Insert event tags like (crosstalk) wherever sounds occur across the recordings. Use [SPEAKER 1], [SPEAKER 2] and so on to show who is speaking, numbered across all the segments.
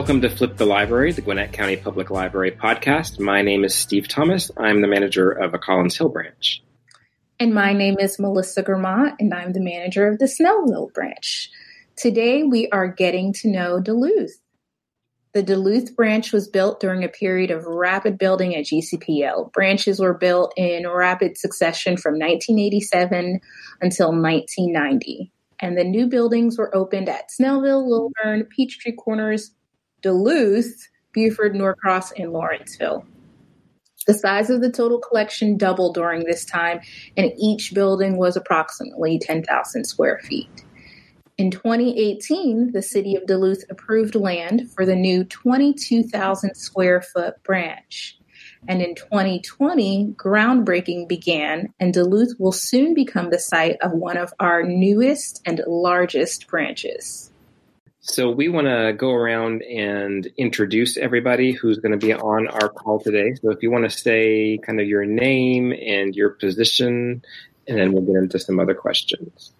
[SPEAKER 1] Welcome to Flip the Library, the Gwinnett County Public Library podcast. My name is Steve Thomas. I'm the manager of a Collins Hill branch.
[SPEAKER 2] And my name is Melissa Germont, and I'm the manager of the Snellville branch. Today we are getting to know Duluth. The Duluth branch was built during a period of rapid building at GCPL. Branches were built in rapid succession from 1987 until 1990. And the new buildings were opened at Snellville, Lilburn, Peachtree Corners, Duluth, Buford, Norcross, and Lawrenceville. The size of the total collection doubled during this time, and each building was approximately 10,000 square feet. In 2018, the city of Duluth approved land for the new 22,000 square foot branch. And in 2020, groundbreaking began, and Duluth will soon become the site of one of our newest and largest branches.
[SPEAKER 1] So we want to go around and introduce everybody who's going to be on our call today. So if you want to say kind of your name and your position, and then we'll get into some other questions.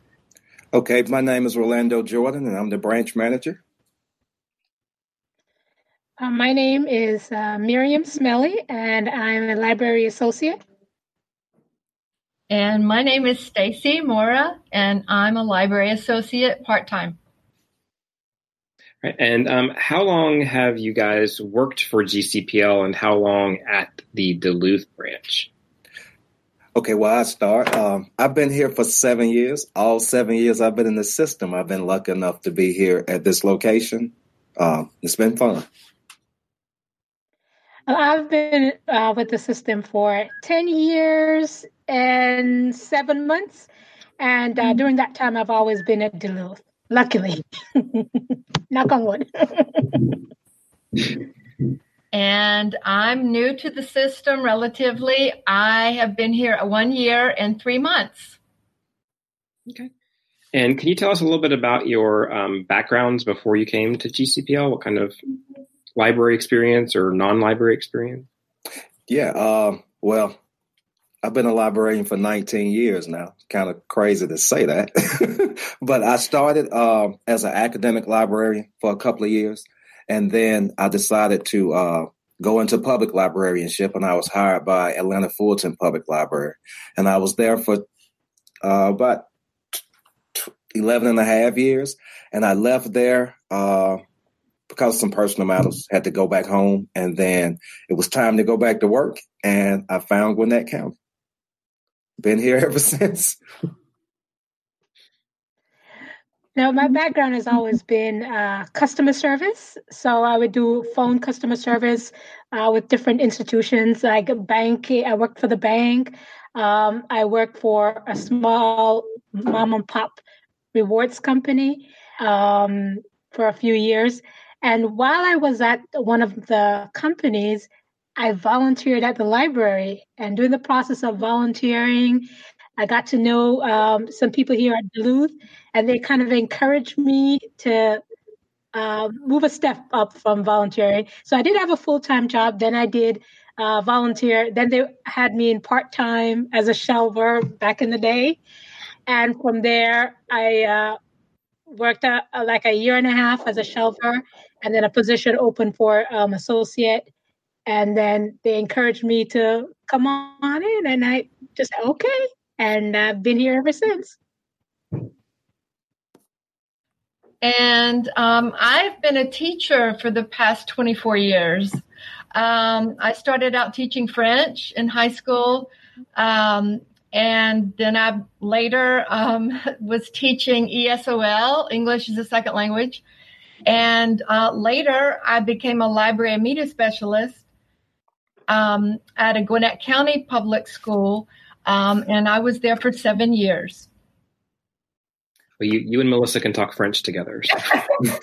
[SPEAKER 3] Okay, my name is Orlando Jordan, and I'm the branch manager.
[SPEAKER 4] Uh, my name is uh, Miriam Smelly, and I'm a library associate.
[SPEAKER 5] And my name is Stacy Mora, and I'm a library associate part time.
[SPEAKER 1] Right. And um, how long have you guys worked for GCPL and how long at the Duluth branch?
[SPEAKER 3] Okay, well, I start. Um, I've been here for seven years. All seven years I've been in the system. I've been lucky enough to be here at this location. Uh, it's been fun.
[SPEAKER 4] I've been uh, with the system for 10 years and seven months. And uh, during that time, I've always been at Duluth luckily. (laughs) Knock on wood. (laughs)
[SPEAKER 5] and I'm new to the system relatively. I have been here one year and three months.
[SPEAKER 1] Okay. And can you tell us a little bit about your um, backgrounds before you came to GCPL? What kind of library experience or non-library experience?
[SPEAKER 3] Yeah. Uh, well, I've been a librarian for 19 years now. Kind of crazy to say that. (laughs) but I started uh, as an academic librarian for a couple of years. And then I decided to uh, go into public librarianship and I was hired by Atlanta Fulton Public Library. And I was there for uh, about 11 and a half years. And I left there uh, because some personal matters, had to go back home. And then it was time to go back to work. And I found Gwinnett County been here ever (laughs) since.
[SPEAKER 4] Now, my background has always been uh, customer service. So I would do phone customer service uh, with different institutions like bank. I worked for the bank. Um, I worked for a small mom and pop rewards company um, for a few years. And while I was at one of the companies, I volunteered at the library, and during the process of volunteering, I got to know um, some people here at Duluth, and they kind of encouraged me to uh, move a step up from volunteering. So I did have a full time job. Then I did uh, volunteer. Then they had me in part time as a shelver back in the day, and from there I uh, worked like a year and a half as a shelver, and then a position open for um, associate and then they encouraged me to come on in, and I just okay. And I've been here ever since.
[SPEAKER 5] And um, I've been a teacher for the past 24 years. Um, I started out teaching French in high school. Um, and then I later um, (laughs) was teaching ESOL, English as a second language. And uh, later I became a library and media specialist um, at a Gwinnett County public school, um, and I was there for seven years.
[SPEAKER 1] Well, you, you and Melissa can talk French together. So. (laughs)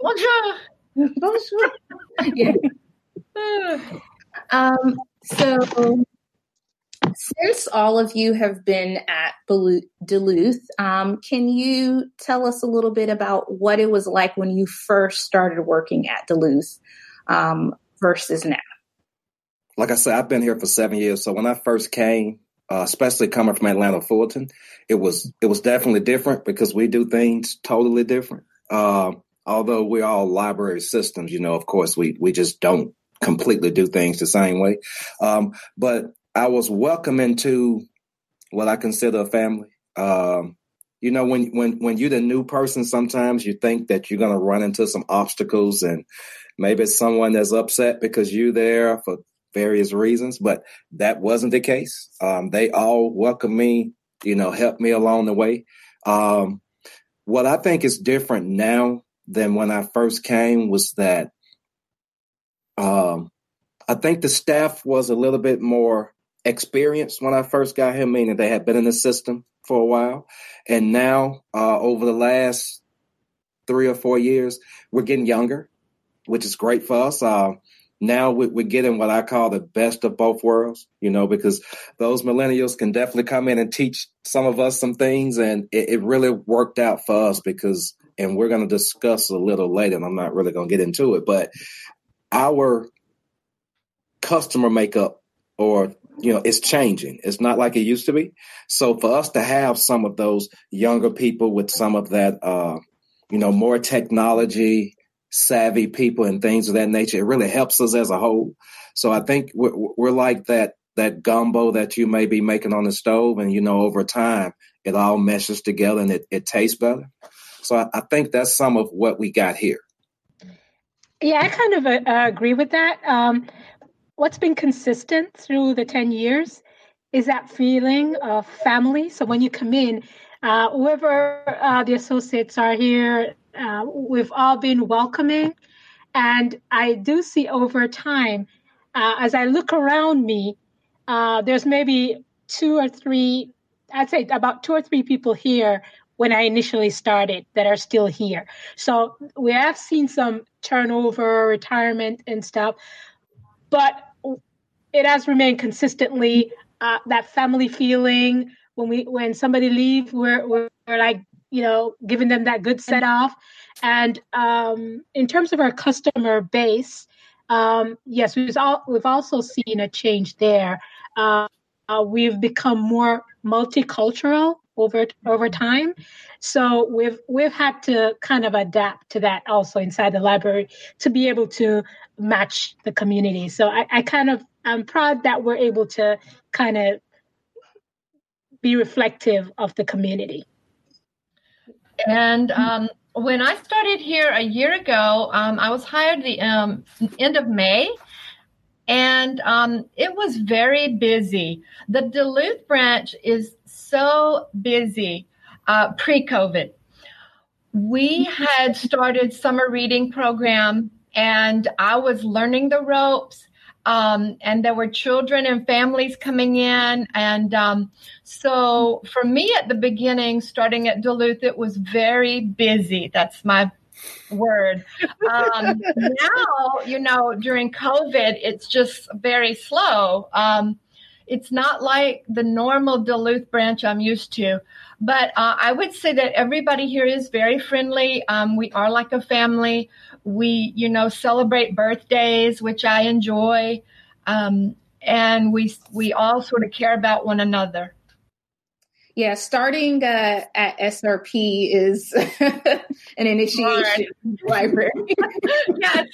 [SPEAKER 2] Bonjour. Bonjour. (laughs) yeah. Um, so, since all of you have been at Duluth, um, can you tell us a little bit about what it was like when you first started working at Duluth um, versus now?
[SPEAKER 3] Like I said, I've been here for seven years. So when I first came, uh, especially coming from Atlanta Fulton, it was it was definitely different because we do things totally different. Uh, although we're all library systems, you know, of course we we just don't completely do things the same way. Um, but I was welcome into what I consider a family. Um, you know, when when when you're the new person, sometimes you think that you're gonna run into some obstacles, and maybe it's someone that's upset because you're there for various reasons. But that wasn't the case. Um, they all welcomed me, you know, helped me along the way. Um, what I think is different now than when I first came was that um, I think the staff was a little bit more experienced when I first got here, meaning they had been in the system for a while. And now, uh, over the last three or four years, we're getting younger, which is great for us. Uh, now we're getting what I call the best of both worlds, you know, because those millennials can definitely come in and teach some of us some things. And it, really worked out for us because, and we're going to discuss a little later, and I'm not really going to get into it, but our customer makeup or you know it's changing it's not like it used to be so for us to have some of those younger people with some of that uh you know more technology savvy people and things of that nature it really helps us as a whole so i think we're, we're like that that gumbo that you may be making on the stove and you know over time it all meshes together and it, it tastes better so I, I think that's some of what we got here
[SPEAKER 4] yeah, I kind of uh, agree with that. Um, what's been consistent through the 10 years is that feeling of family. So when you come in, uh, whoever uh, the associates are here, uh, we've all been welcoming. And I do see over time, uh, as I look around me, uh, there's maybe two or three, I'd say about two or three people here when I initially started that are still here. So we have seen some turnover, retirement, and stuff, but it has remained consistently uh, that family feeling. When we when somebody leaves, we're, we're, we're like you know giving them that good set off. And um, in terms of our customer base, um, yes, we've all, we've also seen a change there. Uh, uh, we've become more multicultural over over time. So we've we've had to kind of adapt to that also inside the library to be able to match the community. So I, I kind of I'm proud that we're able to kind of be reflective of the community.
[SPEAKER 5] And um, when I started here a year ago, um, I was hired the um, end of May, and um, it was very busy. The Duluth branch is so busy uh, pre-COVID. We had started summer reading program, and I was learning the ropes. Um, and there were children and families coming in, and um, so for me at the beginning, starting at Duluth, it was very busy. That's my word. Um, (laughs) now, you know, during COVID, it's just very slow. Um, it's not like the normal Duluth branch I'm used to. But uh, I would say that everybody here is very friendly. Um, we are like a family. We, you know, celebrate birthdays, which I enjoy, um, and we we all sort of care about one another.
[SPEAKER 2] Yeah, starting uh, at SRP is (laughs) an initiation library. (laughs)
[SPEAKER 5] yes.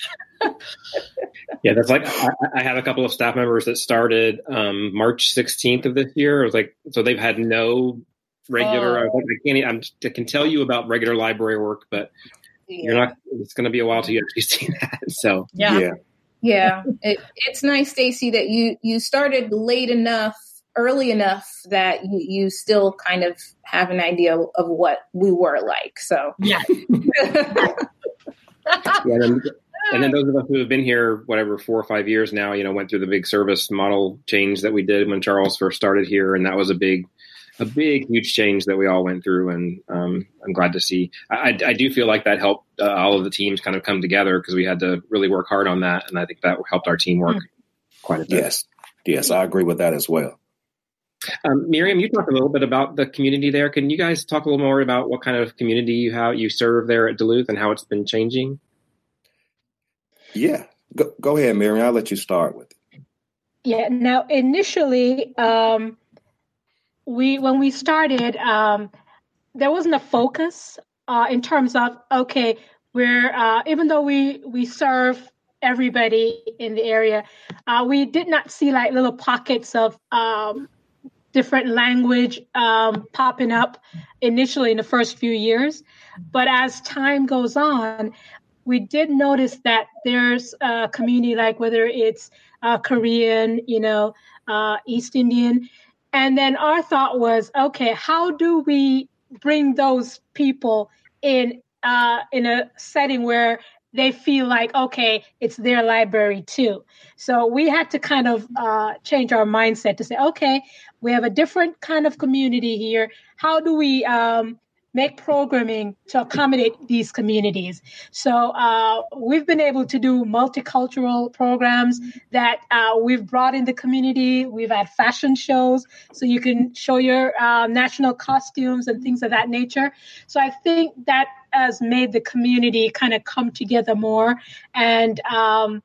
[SPEAKER 1] yeah, that's like I, I, have a couple of staff members that started um, March 16th of this year. It was like so they've had no regular. Oh. I, I can't. I'm, I can tell you about regular library work, but yeah. you're not. It's going to be a while till you actually (laughs) see that. So
[SPEAKER 5] yeah, yeah,
[SPEAKER 2] yeah. It, it's nice, Stacy, that you you started late enough early enough that you, you still kind of have an idea of what we were like. So
[SPEAKER 5] yeah. (laughs)
[SPEAKER 1] yeah and, then, and then those of us who have been here, whatever, four or five years now, you know, went through the big service model change that we did when Charles first started here, and that was a big, a big, huge change that we all went through, and um, I'm glad to see. I, I, do feel like that helped uh, all of the teams kind of come together because we had to really work hard on that, and I think that helped our team work mm. quite a bit.
[SPEAKER 3] Yes, yes, I agree with that as well.
[SPEAKER 1] Um, Miriam, you talked a little bit about the community there. Can you guys talk a little more about what kind of community you have you serve there at Duluth and how it's been changing?
[SPEAKER 3] Yeah, go, go ahead, Miriam. I'll let you start with it.
[SPEAKER 4] Yeah. Now, initially, um, we when we started, um, there wasn't a focus uh, in terms of okay, where uh, even though we we serve everybody in the area, uh, we did not see like little pockets of um, different language um, popping up initially in the first few years. But as time goes on, we did notice that there's a community like whether it's uh, Korean, you know, uh, East Indian. And then our thought was, okay, how do we bring those people in uh, in a setting where they feel like okay it's their library too? So we had to kind of uh, change our mindset to say okay we have a different kind of community here. How do we um, make programming to accommodate these communities. So uh, we've been able to do multicultural programs that uh, we've brought in the community. We've had fashion shows, so you can show your uh, national costumes and things of that nature. So I think that has made the community kind of come together more and. Um,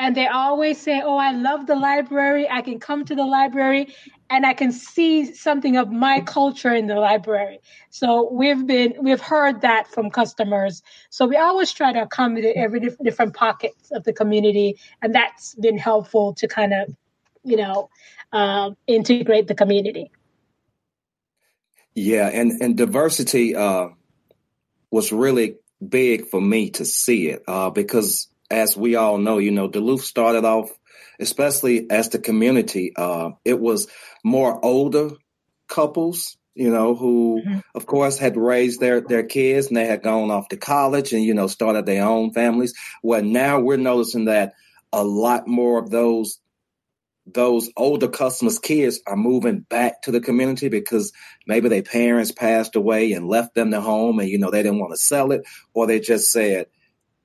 [SPEAKER 4] and they always say, "Oh, I love the library. I can come to the library and I can see something of my culture in the library." So we've been we've heard that from customers. So we always try to accommodate every different pockets of the community, and that's been helpful to kind of, you know, uh, integrate the community.
[SPEAKER 3] Yeah, and and diversity uh, was really big for me to see it uh, because as we all know, you know, Duluth started off, especially as the community, uh, it was more older couples, you know, who mm-hmm. of course had raised their, their kids and they had gone off to college and, you know, started their own families. Well, now we're noticing that a lot more of those those older customers' kids are moving back to the community because maybe their parents passed away and left them the home and you know they didn't want to sell it or they just said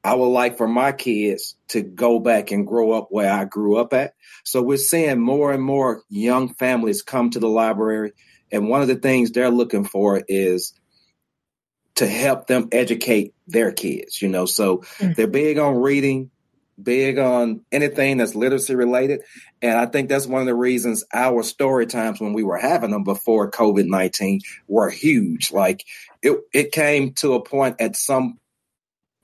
[SPEAKER 3] I would like for my kids to go back and grow up where I grew up at. So we're seeing more and more young families come to the library. And one of the things they're looking for is to help them educate their kids, you know. So mm-hmm. they're big on reading, big on anything that's literacy related. And I think that's one of the reasons our story times when we were having them before COVID 19 were huge. Like it, it came to a point at some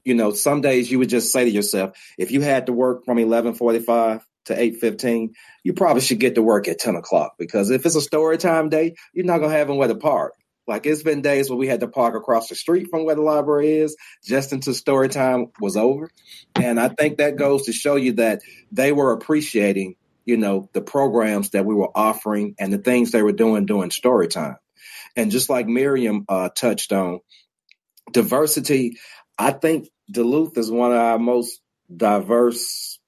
[SPEAKER 3] you know, some days you would just say to yourself, if you had to work from 1145 to 815, you probably should get to work at 10 o'clock because if it's a story time day, you're not going to have them where to park. Like it's been days where we had to park across the street from where the library is just until story time was over. And I think that goes to show you that they were appreciating, you know, the programs that we were offering and the things they were doing during story time. And just like Miriam uh, touched on, diversity, I think Duluth is one of our most diverse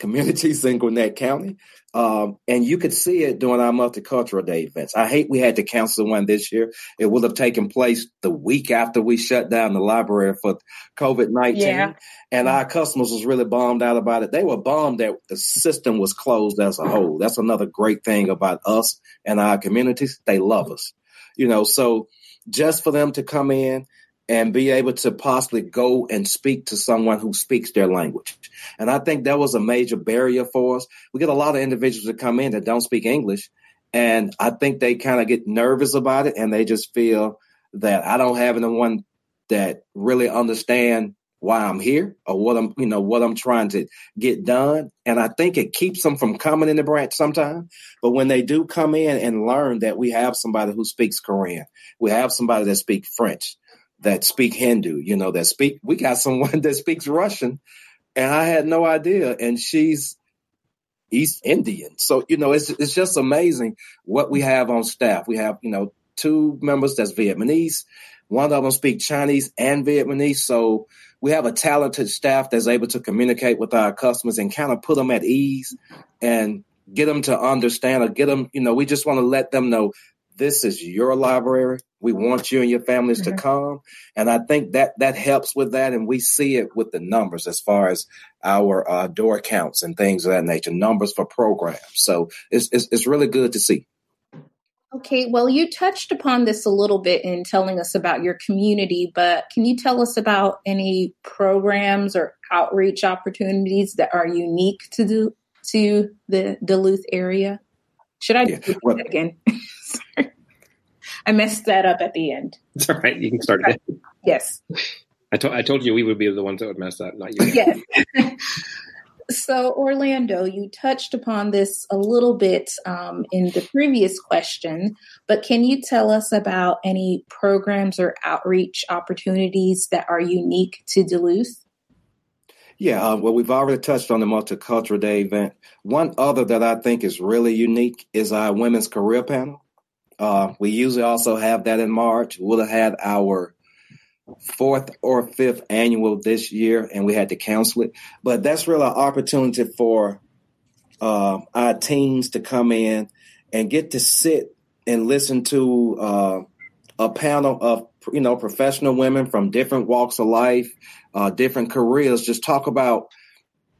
[SPEAKER 3] communities in Gwinnett County. Um, and you could see it during our multicultural day events. I hate we had to cancel one this year. It would have taken place the week after we shut down the library for COVID 19. Yeah. And our customers was really bummed out about it. They were bummed that the system was closed as a whole. That's another great thing about us and our communities. They love us, you know, so just for them to come in and be able to possibly go and speak to someone who speaks their language. And I think that was a major barrier for us. We get a lot of individuals that come in that don't speak English. And I think they kind of get nervous about it and they just feel that I don't have anyone that really understand why I'm here or what I'm, you know, what I'm trying to get done. And I think it keeps them from coming in the branch sometimes. But when they do come in and learn that we have somebody who speaks Korean, we have somebody that speaks French, that speak Hindu, you know, that speak, we got someone (laughs) that speaks Russian and I had no idea. And she's East Indian. So, you know, it's, it's just amazing what we have on staff. We have, you know, two members that's Vietnamese. One of them speak Chinese and Vietnamese. So we have a talented staff that's able to communicate with our customers and kind of put them at ease and get them to understand or get them, you know, we just want to let them know this is your library. We want you and your families mm-hmm. to come. And I think that that helps with that. And we see it with the numbers as far as our uh, door counts and things of that nature, numbers for programs. So it's, it's, it's really good to see.
[SPEAKER 2] Okay, well, you touched upon this a little bit in telling us about your community, but can you tell us about any programs or outreach opportunities that are unique to the, to the Duluth area? Should I yeah. do that again? (laughs) I messed that up at the end.
[SPEAKER 1] It's all right. You can start again.
[SPEAKER 2] Yes.
[SPEAKER 1] I, to- I told you we would be the ones that would mess up, not you.
[SPEAKER 2] Yes. (laughs) so, Orlando, you touched upon this a little bit um, in the previous question, but can you tell us about any programs or outreach opportunities that are unique to Duluth?
[SPEAKER 3] Yeah, uh, well, we've already touched on the Multicultural Day event. One other that I think is really unique is our Women's Career Panel. Uh, we usually also have that in March. We'll have had our fourth or fifth annual this year, and we had to cancel it. But that's really an opportunity for uh, our teams to come in and get to sit and listen to uh, a panel of you know professional women from different walks of life uh, different careers, just talk about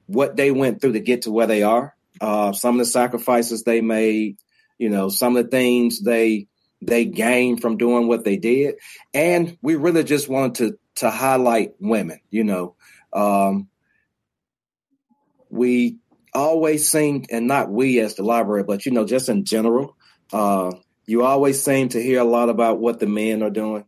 [SPEAKER 3] what they went through to get to where they are, uh, some of the sacrifices they made, you know, some of the things they they gained from doing what they did, and we really just wanted to to highlight women. You know, um, we always seem, and not we as the library, but you know, just in general, uh, you always seem to hear a lot about what the men are doing.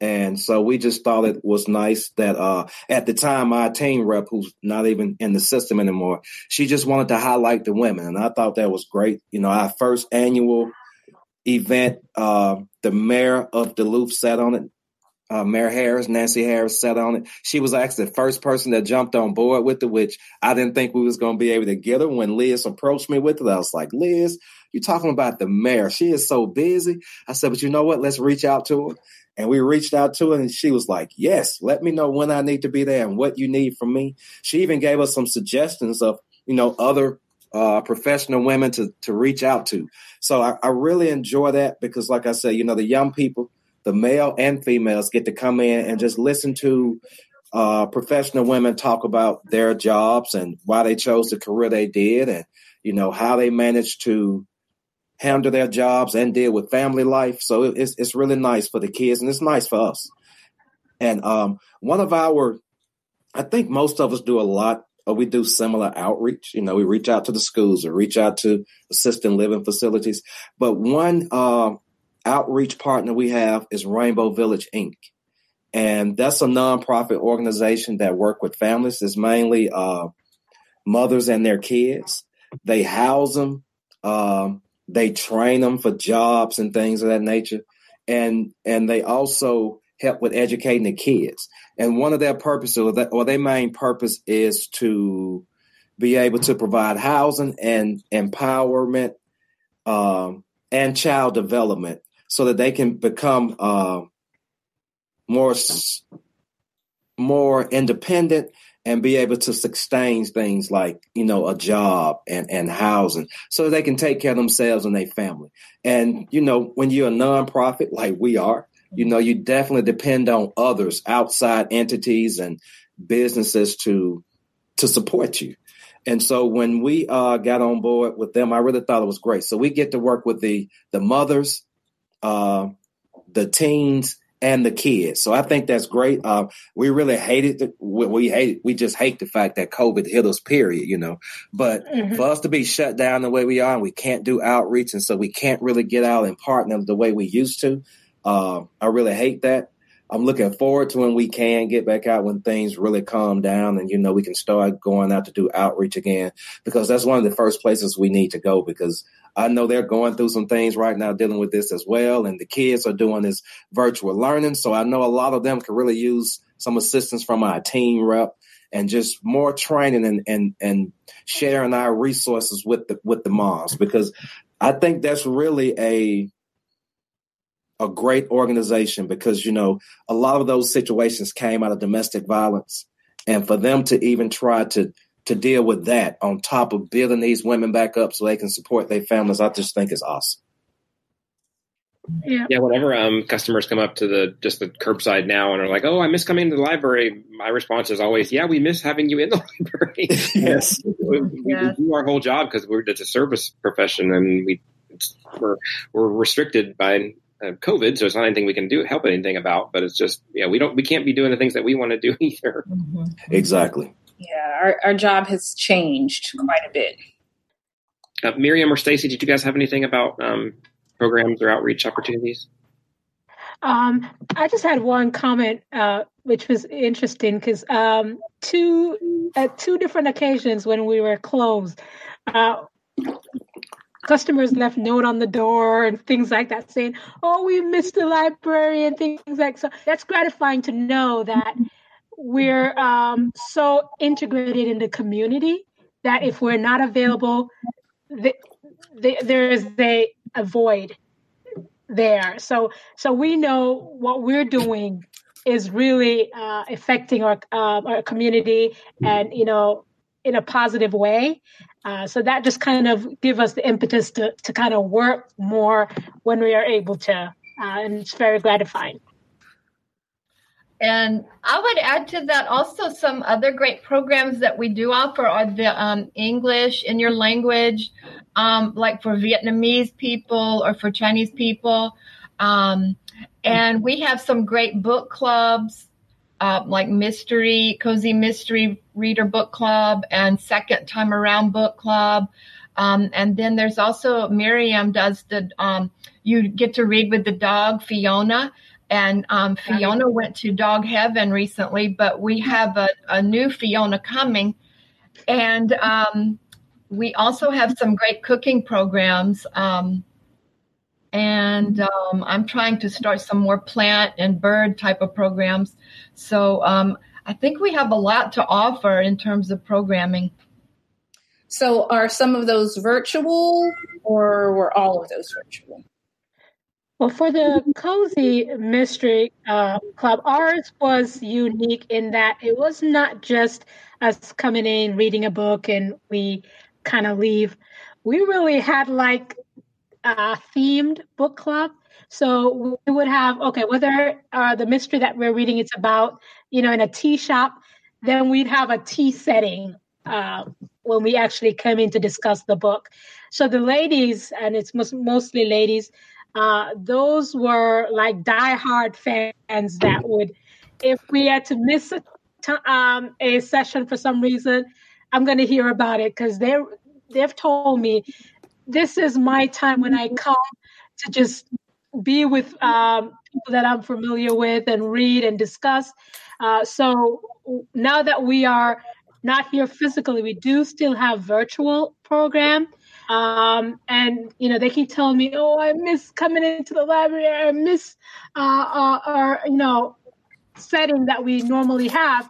[SPEAKER 3] And so we just thought it was nice that uh, at the time our team rep, who's not even in the system anymore, she just wanted to highlight the women, and I thought that was great. You know, our first annual event, uh, the mayor of Duluth sat on it. Uh, Mayor Harris, Nancy Harris, sat on it. She was actually the first person that jumped on board with it, which I didn't think we was going to be able to get her. When Liz approached me with it, I was like, Liz, you're talking about the mayor. She is so busy. I said, but you know what? Let's reach out to her. And we reached out to her and she was like, Yes, let me know when I need to be there and what you need from me. She even gave us some suggestions of, you know, other uh, professional women to, to reach out to. So I, I really enjoy that because, like I said, you know, the young people, the male and females get to come in and just listen to uh, professional women talk about their jobs and why they chose the career they did and, you know, how they managed to handle their jobs and deal with family life. So it's it's really nice for the kids and it's nice for us. And um, one of our, I think most of us do a lot. Or we do similar outreach. You know, we reach out to the schools or reach out to assisted living facilities. But one uh, outreach partner we have is Rainbow Village Inc. And that's a nonprofit organization that work with families. It's mainly uh, mothers and their kids. They house them. Um, they train them for jobs and things of that nature. And, and they also help with educating the kids. And one of their purposes or, or their main purpose is to be able to provide housing and empowerment um, and child development so that they can become uh, more more independent and be able to sustain things like you know a job and and housing so they can take care of themselves and their family. And you know when you're a nonprofit like we are you know you definitely depend on others outside entities and businesses to to support you. And so when we uh, got on board with them i really thought it was great. So we get to work with the the mothers uh, the teens and the kids. So I think that's great. Uh, we really hated the, we hate we just hate the fact that COVID hit us. Period. You know, but mm-hmm. for us to be shut down the way we are, and we can't do outreach, and so we can't really get out and partner the way we used to. Uh, I really hate that. I'm looking forward to when we can get back out when things really calm down and you know we can start going out to do outreach again because that's one of the first places we need to go because I know they're going through some things right now dealing with this as well and the kids are doing this virtual learning. So I know a lot of them can really use some assistance from our team rep and just more training and and and sharing our resources with the with the moms because I think that's really a a great organization because you know a lot of those situations came out of domestic violence. And for them to even try to to deal with that on top of building these women back up so they can support their families i just think is awesome.
[SPEAKER 1] Yeah. yeah whenever um, customers come up to the just the curbside now and are like oh i miss coming to the library my response is always yeah we miss having you in the (laughs) library.
[SPEAKER 3] Yes.
[SPEAKER 1] We, we, we, do our whole job because we're it's a service profession and we we're we're restricted by COVID, so it's not anything we can do help anything about. But it's just yeah, we don't we can't be doing the things that we want to do (laughs) either.
[SPEAKER 3] Mm-hmm. Exactly.
[SPEAKER 2] Yeah, our our job has changed quite a bit.
[SPEAKER 1] Uh, Miriam or Stacy, did you guys have anything about um, programs or outreach opportunities?
[SPEAKER 4] Um, I just had one comment, uh, which was interesting because um, two at two different occasions when we were closed, uh, customers left note on the door and things like that, saying, "Oh, we missed the library" and things like so. That's gratifying to know that we're um, so integrated in the community that if we're not available, the, the, there is a, void there. So so we know what we're doing is really uh, affecting our uh, our community, and you know in a positive way. Uh, so that just kind of give us the impetus to to kind of work more when we are able to, uh, and it's very gratifying.
[SPEAKER 5] And I would add to that also some other great programs that we do offer are the um, English in your language, um, like for Vietnamese people or for Chinese people. Um, and we have some great book clubs, uh, like Mystery, Cozy Mystery Reader Book Club and Second Time Around Book Club. Um, and then there's also Miriam does the, um, you get to read with the dog, Fiona and um, Fiona went to Dog Heaven recently, but we have a, a new Fiona coming. And um, we also have some great cooking programs. Um, and um, I'm trying to start some more plant and bird type of programs. So um, I think we have a lot to offer in terms of programming.
[SPEAKER 2] So, are some of those virtual, or were all of those virtual?
[SPEAKER 4] Well, for the Cozy Mystery uh, Club, ours was unique in that it was not just us coming in, reading a book, and we kind of leave. We really had like a themed book club. So we would have, okay, whether uh, the mystery that we're reading it's about, you know, in a tea shop, then we'd have a tea setting uh, when we actually come in to discuss the book. So the ladies, and it's most, mostly ladies, uh, those were like diehard fans that would, if we had to miss a, t- um, a session for some reason, I'm going to hear about it because they they've told me this is my time when I come to just be with um, people that I'm familiar with and read and discuss. Uh, so now that we are not here physically, we do still have virtual program. Um, and you know, they keep telling me, "Oh, I miss coming into the library. I miss uh, uh, our you know setting that we normally have."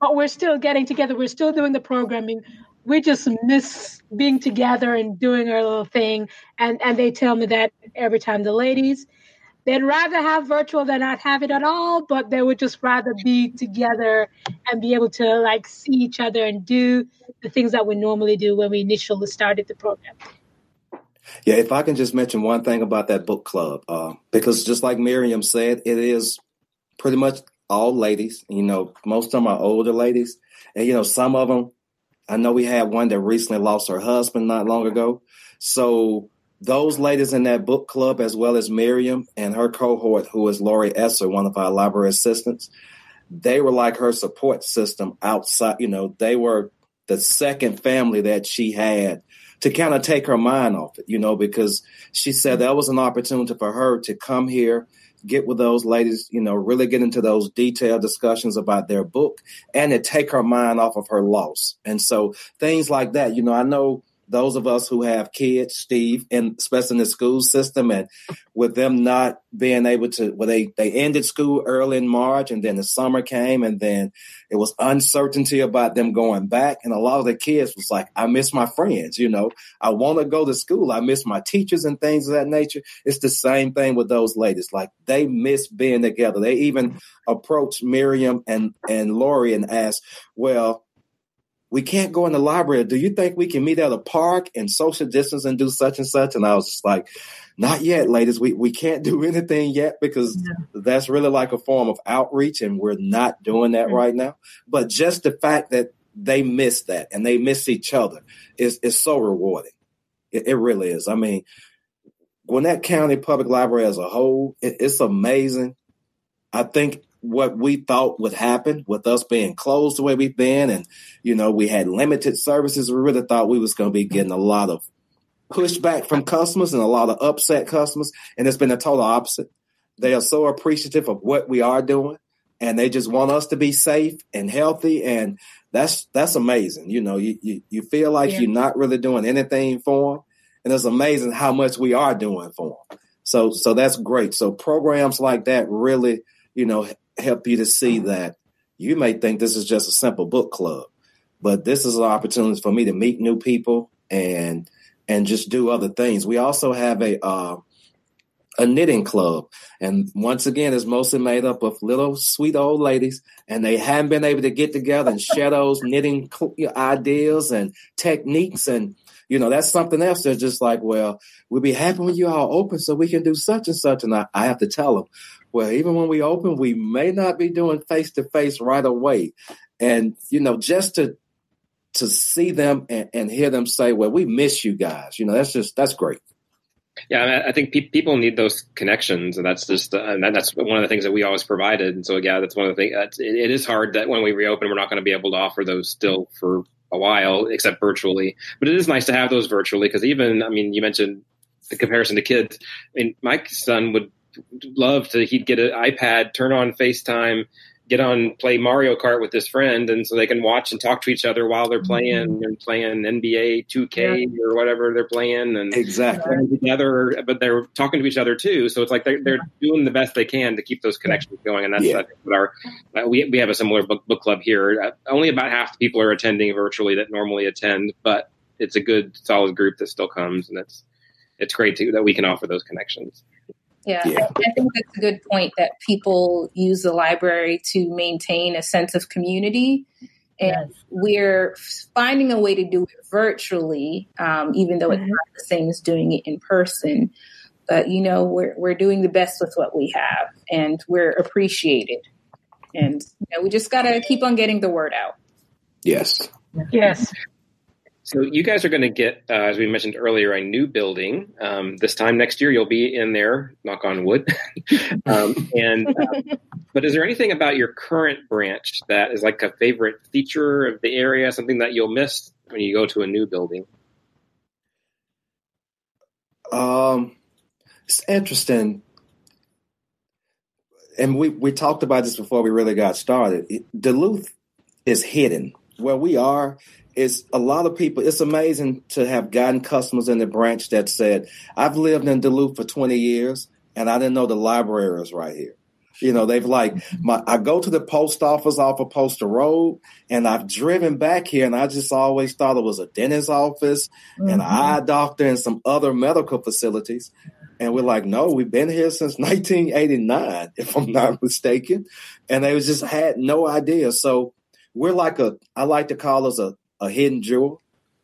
[SPEAKER 4] But we're still getting together. We're still doing the programming. We just miss being together and doing our little thing. And and they tell me that every time the ladies they'd rather have virtual than not have it at all but they would just rather be together and be able to like see each other and do the things that we normally do when we initially started the program
[SPEAKER 3] yeah if i can just mention one thing about that book club uh, because just like miriam said it is pretty much all ladies you know most of them are older ladies and you know some of them i know we had one that recently lost her husband not long ago so those ladies in that book club, as well as Miriam and her cohort, who is Lori Esser, one of our library assistants, they were like her support system outside. You know, they were the second family that she had to kind of take her mind off it, you know, because she said that was an opportunity for her to come here, get with those ladies, you know, really get into those detailed discussions about their book and to take her mind off of her loss. And so things like that, you know, I know those of us who have kids, Steve, and especially in the school system, and with them not being able to, well, they they ended school early in March, and then the summer came, and then it was uncertainty about them going back, and a lot of the kids was like, "I miss my friends," you know, I want to go to school, I miss my teachers and things of that nature. It's the same thing with those ladies, like they miss being together. They even approached Miriam and and Lori and asked, "Well." We can't go in the library. Do you think we can meet at a park and social distance and do such and such? And I was just like, not yet, ladies. We we can't do (laughs) anything yet because yeah. that's really like a form of outreach, and we're not doing that mm-hmm. right now. But just the fact that they miss that and they miss each other is is so rewarding. It, it really is. I mean, Gwinnett County Public Library as a whole, it, it's amazing. I think what we thought would happen with us being closed the way we've been and you know we had limited services we really thought we was going to be getting a lot of pushback from customers and a lot of upset customers and it's been a total opposite They are so appreciative of what we are doing and they just want us to be safe and healthy. And that's, that's amazing. You know, you, you, you feel like yeah. you're not really doing anything for them. And it's amazing how much we are doing for them. So, so that's great. So programs like that really, you know, help you to see that you may think this is just a simple book club, but this is an opportunity for me to meet new people and and just do other things. We also have a uh, a knitting club, and once again, it's mostly made up of little sweet old ladies, and they haven't been able to get together and share those (laughs) knitting ideas and techniques and you know, that's something else. They're just like, well, we'll be happy when you all open so we can do such and such. And I, I have to tell them, well, even when we open, we may not be doing face to face right away. And, you know, just to, to see them and, and, hear them say, well, we miss you guys, you know, that's just, that's great.
[SPEAKER 1] Yeah, I think pe- people need those connections, and that's just uh, and that's one of the things that we always provided. And so, yeah, that's one of the things. It, it is hard that when we reopen, we're not going to be able to offer those still for a while, except virtually. But it is nice to have those virtually because even, I mean, you mentioned the comparison to kids. I mean, my son would love to, he'd get an iPad, turn on FaceTime, get on play Mario Kart with his friend, and so they can watch and talk to each other while they're playing mm-hmm. and playing NBA 2K yeah. or whatever they're playing, and
[SPEAKER 3] exactly
[SPEAKER 1] together. But they're talking to each other too, so it's like they're they're doing the best they can to keep those connections going, and that's yeah. what our uh, we we have a similar book book club here. Uh, only about half the people are attending virtually that normally attend, but it's a good solid group that still comes, and it's it's great to, that we can offer those connections.
[SPEAKER 2] Yeah, yeah. I, I, think that's a good point that people use the library to maintain a sense of community. And yes. we're finding a way to do it virtually, um, even though mm-hmm. it's not the same as doing it in person. But, you know, we're, we're doing the best with what we have and we're appreciated. And you know, we just got to keep on getting the word out.
[SPEAKER 3] Yes.
[SPEAKER 4] Yes.
[SPEAKER 1] So you guys are going to get, uh, as we mentioned earlier, a new building. Um, this time next year, you'll be in there. Knock on wood. (laughs) um, and uh, but is there anything about your current branch that is like a favorite feature of the area? Something that you'll miss when you go to a new building?
[SPEAKER 3] Um, it's interesting, and we we talked about this before we really got started. Duluth is hidden where we are it's a lot of people. It's amazing to have gotten customers in the branch that said, "I've lived in Duluth for 20 years, and I didn't know the library was right here." You know, they've like, my, I go to the post office off of Poster Road, and I've driven back here, and I just always thought it was a dentist's office, mm-hmm. an eye doctor, and some other medical facilities. And we're like, no, we've been here since (laughs) 1989, if I'm not mistaken. And they just had no idea. So we're like a, I like to call us a, a hidden jewel.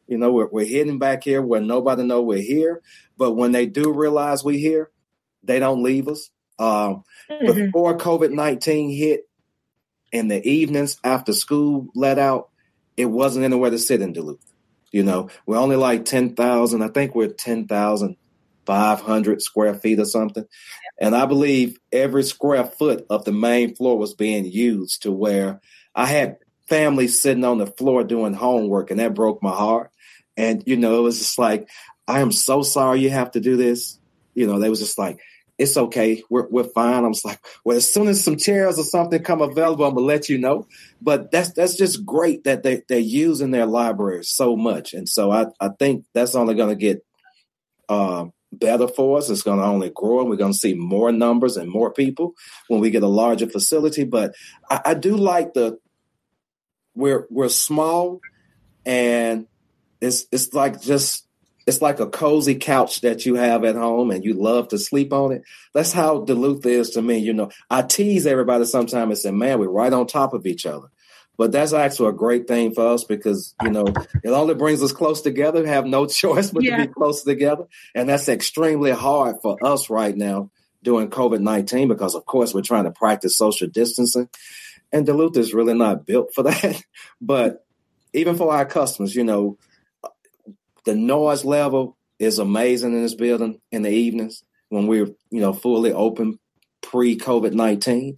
[SPEAKER 3] You know, we're, we're hidden back here where nobody know we're here. But when they do realize we're here, they don't leave us. Um, mm-hmm. Before COVID 19 hit in the evenings after school let out, it wasn't anywhere to sit in Duluth. You know, we're only like 10,000. I think we're 10,500 square feet or something. And I believe every square foot of the main floor was being used to where I had family sitting on the floor doing homework, and that broke my heart. And you know, it was just like, I am so sorry you have to do this. You know, they was just like, it's okay, we're we're fine. I was like, well, as soon as some chairs or something come available, I'm gonna let you know. But that's that's just great that they they're using their library so much, and so I I think that's only gonna get. Uh, better for us. It's going to only grow, and we're going to see more numbers and more people when we get a larger facility. But I, I do like the we're we're small and it's it's like just it's like a cozy couch that you have at home and you love to sleep on it. That's how Duluth is to me. You know, I tease everybody sometimes and say, man, we're right on top of each other. But that's actually a great thing for us because, you know, it only brings us close together, have no (laughs) choice but yeah. to be close together. And that's extremely hard for us right now during COVID 19 because, of course, we're trying to practice social distancing. And Duluth is really not built for (laughs) that. but even for our customers, you know, the noise level is amazing in this building in the evenings when we're, you know, fully open pre COVID 19.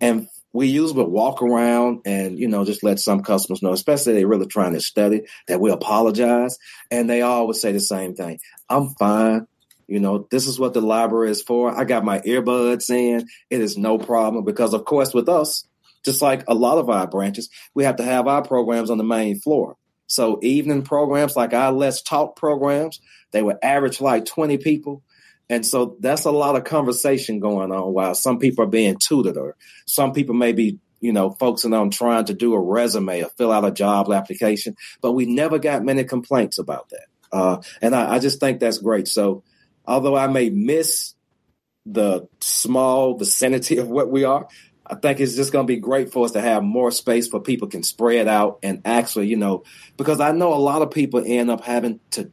[SPEAKER 3] And we usually walk around and, you know, just let some customers know, especially they're really trying to study, that we apologize. And they always say the same thing I'm fine. You know, this is what the library is for. I got my earbuds in. It is no problem because, of course, with us, just like a lot of our branches, we have to have our programs on the main floor. So evening programs like our Let's Talk programs, they would average like 20 people. And so that's a lot of conversation going on while some people are being tutored or some people may be, you know, focusing on trying to do a resume or fill out a job application. But we never got many complaints about that. Uh, and I, I just think that's great. So although I may miss the small vicinity (laughs) of what we are, I think it's just going to be great for us to have more space for people can spread out and actually, you know, because I know a lot of people end up having to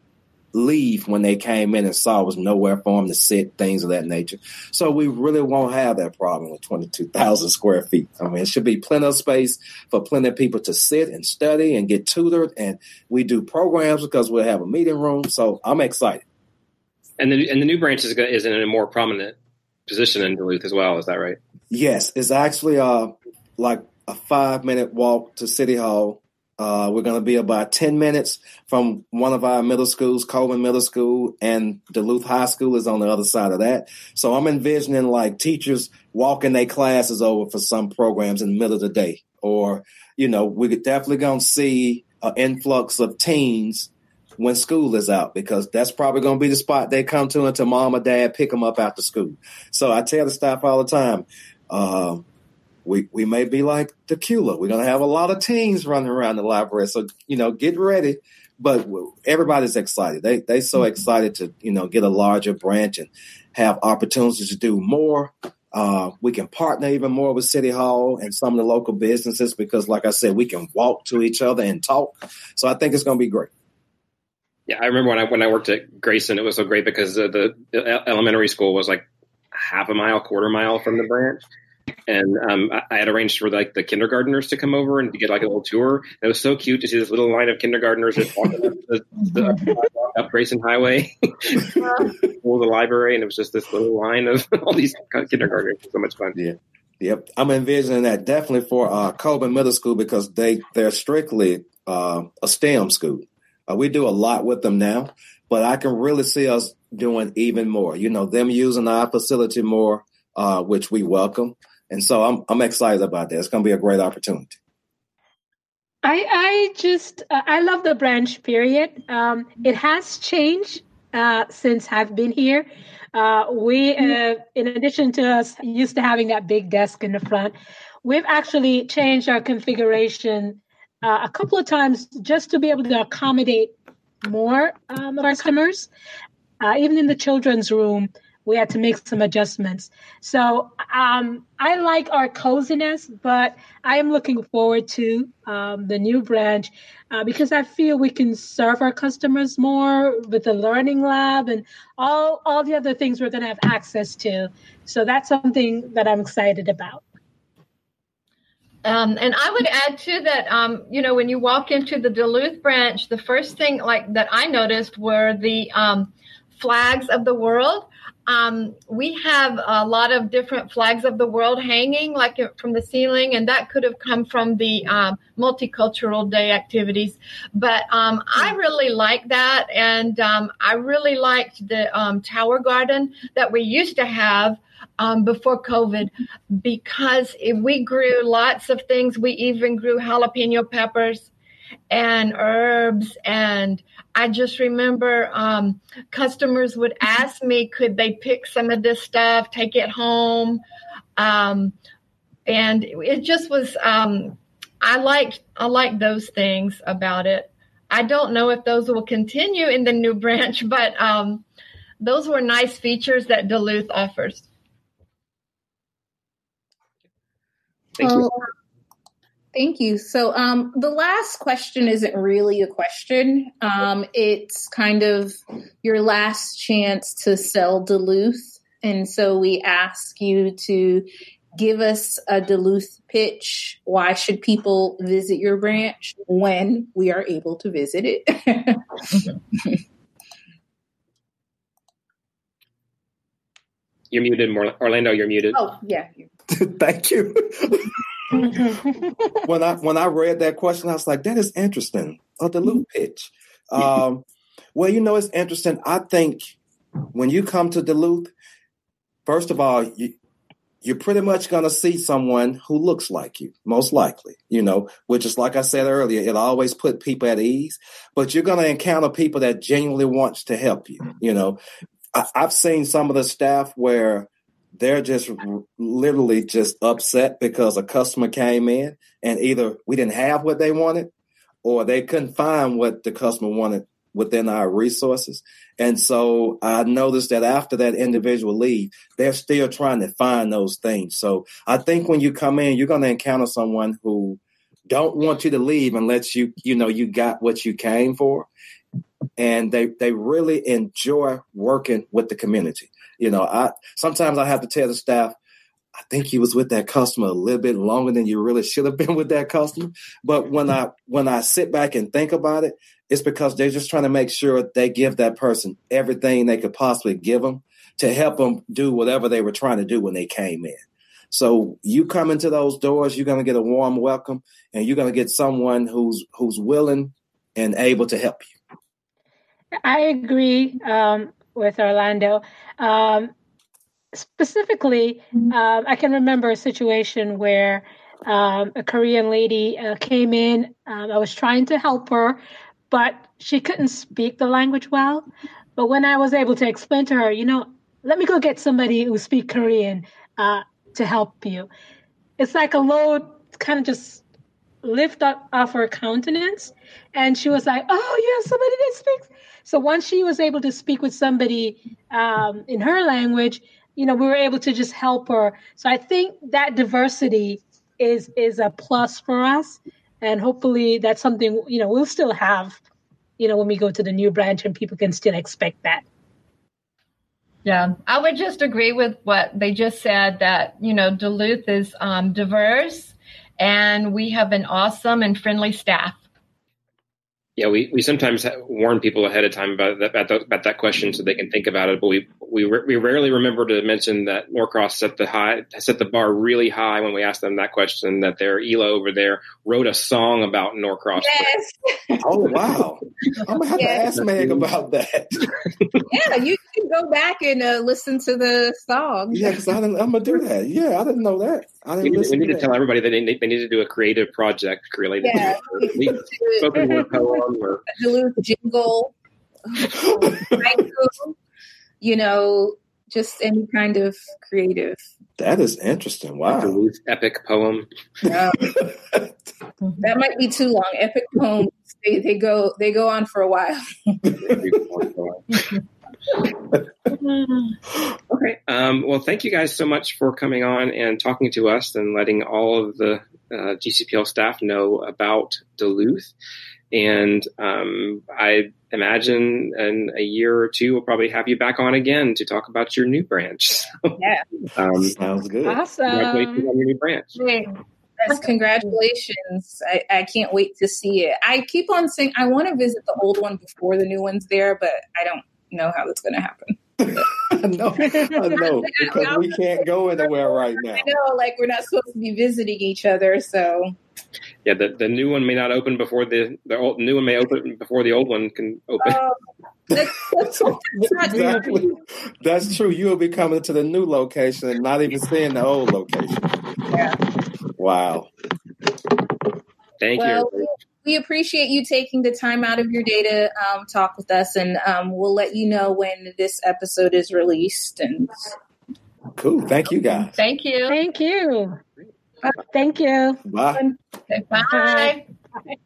[SPEAKER 3] leave when they came in and saw it was nowhere for them to sit, things of that nature. So we really won't have that problem with 22,000 square feet. I mean, it should be plenty of space for plenty of people to sit and study and get tutored. And we do programs because we'll have a meeting room. So I'm excited.
[SPEAKER 1] And the, and the new branch is, is in a more prominent position in Duluth as well. Is that right?
[SPEAKER 3] Yes, it's actually uh like a five minute walk to City Hall. Uh, we're going to be about 10 minutes from one of our middle schools, Coleman Middle School, and Duluth High School is on the other side of that. So I'm envisioning like teachers walking their classes over for some programs in the middle of the day. Or, you know, we're definitely going to see an influx of teens when school is out because that's probably going to be the spot they come to until mom or dad pick them up after school. So I tell the staff all the time, uh, we we may be like tequila. We're going to have a lot of teens running around the library. So you know, get ready. But everybody's excited. They they so mm-hmm. excited to you know get a larger branch and have opportunities to do more. Uh, we can partner even more with City Hall and some of the local businesses because, like I said, we can walk to each other and talk. So I think it's going to be great.
[SPEAKER 1] Yeah, I remember when I when I worked at Grayson, it was so great because the, the elementary school was like half a mile, quarter mile from the branch, and um, I, had arranged for like the kindergarteners to come over and to get like a little tour. And it was so cute to see this little line of kindergarteners just walking up, the, the, (laughs) up Grayson Highway, (laughs) for the library, and it was just this little line of (laughs) all these kindergartners. So much fun.
[SPEAKER 3] Yeah. Yep, I'm envisioning that definitely for uh, Coleman Middle School because they they're strictly uh, a STEM school. Uh, we do a lot with them now, but I can really see us doing even more. You know, them using our facility more, uh, which we welcome. And so I'm I'm excited about that. It's going to be a great opportunity.
[SPEAKER 4] I I just uh, I love the branch. Period. Um, it has changed uh, since I've been here. Uh, we, uh, in addition to us used to having that big desk in the front, we've actually changed our configuration uh, a couple of times just to be able to accommodate more um, customers. Uh, even in the children's room, we had to make some adjustments. So um, I like our coziness, but I am looking forward to um, the new branch uh, because I feel we can serve our customers more with the learning lab and all all the other things we're going to have access to. So that's something that I'm excited about.
[SPEAKER 5] Um, and I would add too that um, you know when you walk into the Duluth branch, the first thing like that I noticed were the um, flags of the world. Um, we have a lot of different flags of the world hanging like from the ceiling, and that could have come from the um, multicultural day activities. But um, I really like that, and I really liked the tower garden that we used to have um, before COVID because we grew lots of things. We even grew jalapeno peppers and herbs. And I just remember um, customers would ask me, could they pick some of this stuff, take it home? Um, and it just was, um, I liked, I liked those things about it. I don't know if those will continue in the new branch, (laughs) but um, those were nice features that Duluth offers.
[SPEAKER 2] Thank you. Thank you. So, um, the last question isn't really a question. Um, it's kind of your last chance to sell Duluth. And so we ask you to give us a Duluth pitch. Why should people visit your branch when we are able to visit it? (laughs)
[SPEAKER 1] you're muted, Orlando. You're muted.
[SPEAKER 2] Oh, yeah. (laughs)
[SPEAKER 3] Thank you. (laughs) (laughs) when I when I read that question, I was like, "That is interesting." A Duluth pitch. Um, well, you know, it's interesting. I think when you come to Duluth, first of all, you, you're pretty much going to see someone who looks like you, most likely, you know, which is like I said earlier, it always put people at ease, but you're going to encounter people that genuinely wants to help you. You know, I, I've seen some of the staff where they're just literally just upset because a customer came in and either we didn't have what they wanted or they couldn't find what the customer wanted within our resources. And so I noticed that after that individual leave, they're still trying to find those things. So I think when you come in, you're going to encounter someone who don't want you to leave unless you, you know, you got what you came for. And they, they really enjoy working with the community. You know, I, sometimes I have to tell the staff, I think you was with that customer a little bit longer than you really should have been with that customer. But when I when I sit back and think about it, it's because they're just trying to make sure they give that person everything they could possibly give them to help them do whatever they were trying to do when they came in. So you come into those doors, you're going to get a warm welcome, and you're going to get someone who's who's willing and able to help you.
[SPEAKER 4] I agree um, with Orlando. Um, specifically, uh, I can remember a situation where um, a Korean lady uh, came in. Um, I was trying to help her, but she couldn't speak the language well. But when I was able to explain to her, you know, let me go get somebody who speak Korean uh, to help you. It's like a load kind of just lift up off her countenance. And she was like, oh, you have somebody that speaks. So once she was able to speak with somebody um, in her language, you know, we were able to just help her. So I think that diversity is is a plus for us and hopefully that's something you know we'll still have you know when we go to the new branch and people can still expect that
[SPEAKER 5] yeah i would just agree with what they just said that you know duluth is um, diverse and we have an awesome and friendly staff
[SPEAKER 1] yeah, we, we sometimes warn people ahead of time about that, about, the, about that question so they can think about it. But we we we rarely remember to mention that Norcross set the high set the bar really high when we asked them that question. That their Ela over there wrote a song about Norcross.
[SPEAKER 3] Yes. oh wow! I'm gonna have yes. to ask Meg about that.
[SPEAKER 2] yeah, you can go back and uh, listen to the song.
[SPEAKER 3] Yeah, because I'm gonna do that. Yeah, I didn't know that. I didn't
[SPEAKER 1] we,
[SPEAKER 3] we
[SPEAKER 1] need to, to tell everybody that they need, they need to do a creative project related yeah. to spoken word
[SPEAKER 2] poem or Duluth jingle, you know, just any kind of creative.
[SPEAKER 3] That is interesting. Wow.
[SPEAKER 1] Duluth epic poem. (laughs)
[SPEAKER 2] that might be too long. Epic poems they, they go they go on for a while. (laughs)
[SPEAKER 1] okay. Um, well, thank you guys so much for coming on and talking to us and letting all of the uh, GCPL staff know about Duluth. And um, I imagine in a year or two, we'll probably have you back on again to talk about your new branch. (laughs)
[SPEAKER 2] So, yeah.
[SPEAKER 3] Um, Sounds good.
[SPEAKER 2] Awesome.
[SPEAKER 1] Congratulations on your new branch.
[SPEAKER 2] Yes, congratulations. I, I can't wait to see it. I keep on saying I want to visit the old one before the new one's there, but I don't know how that's going to happen. (laughs)
[SPEAKER 3] no, I know (laughs) because we can't go anywhere right now. I
[SPEAKER 2] know, like we're not supposed to be visiting each other, so.
[SPEAKER 1] Yeah, the, the new one may not open before the the old new one may open before the old one can open. Uh,
[SPEAKER 2] that's, that's,
[SPEAKER 3] that's, (laughs) exactly. that's true. You will be coming to the new location and not even seeing the old location.
[SPEAKER 2] Yeah.
[SPEAKER 3] Wow.
[SPEAKER 1] Thank well, you
[SPEAKER 2] we appreciate you taking the time out of your day to um, talk with us, and um, we'll let you know when this episode is released. And
[SPEAKER 3] cool. Thank you, guys.
[SPEAKER 5] Thank you.
[SPEAKER 4] Thank you. Thank you.
[SPEAKER 3] Bye.
[SPEAKER 5] Okay, bye. bye.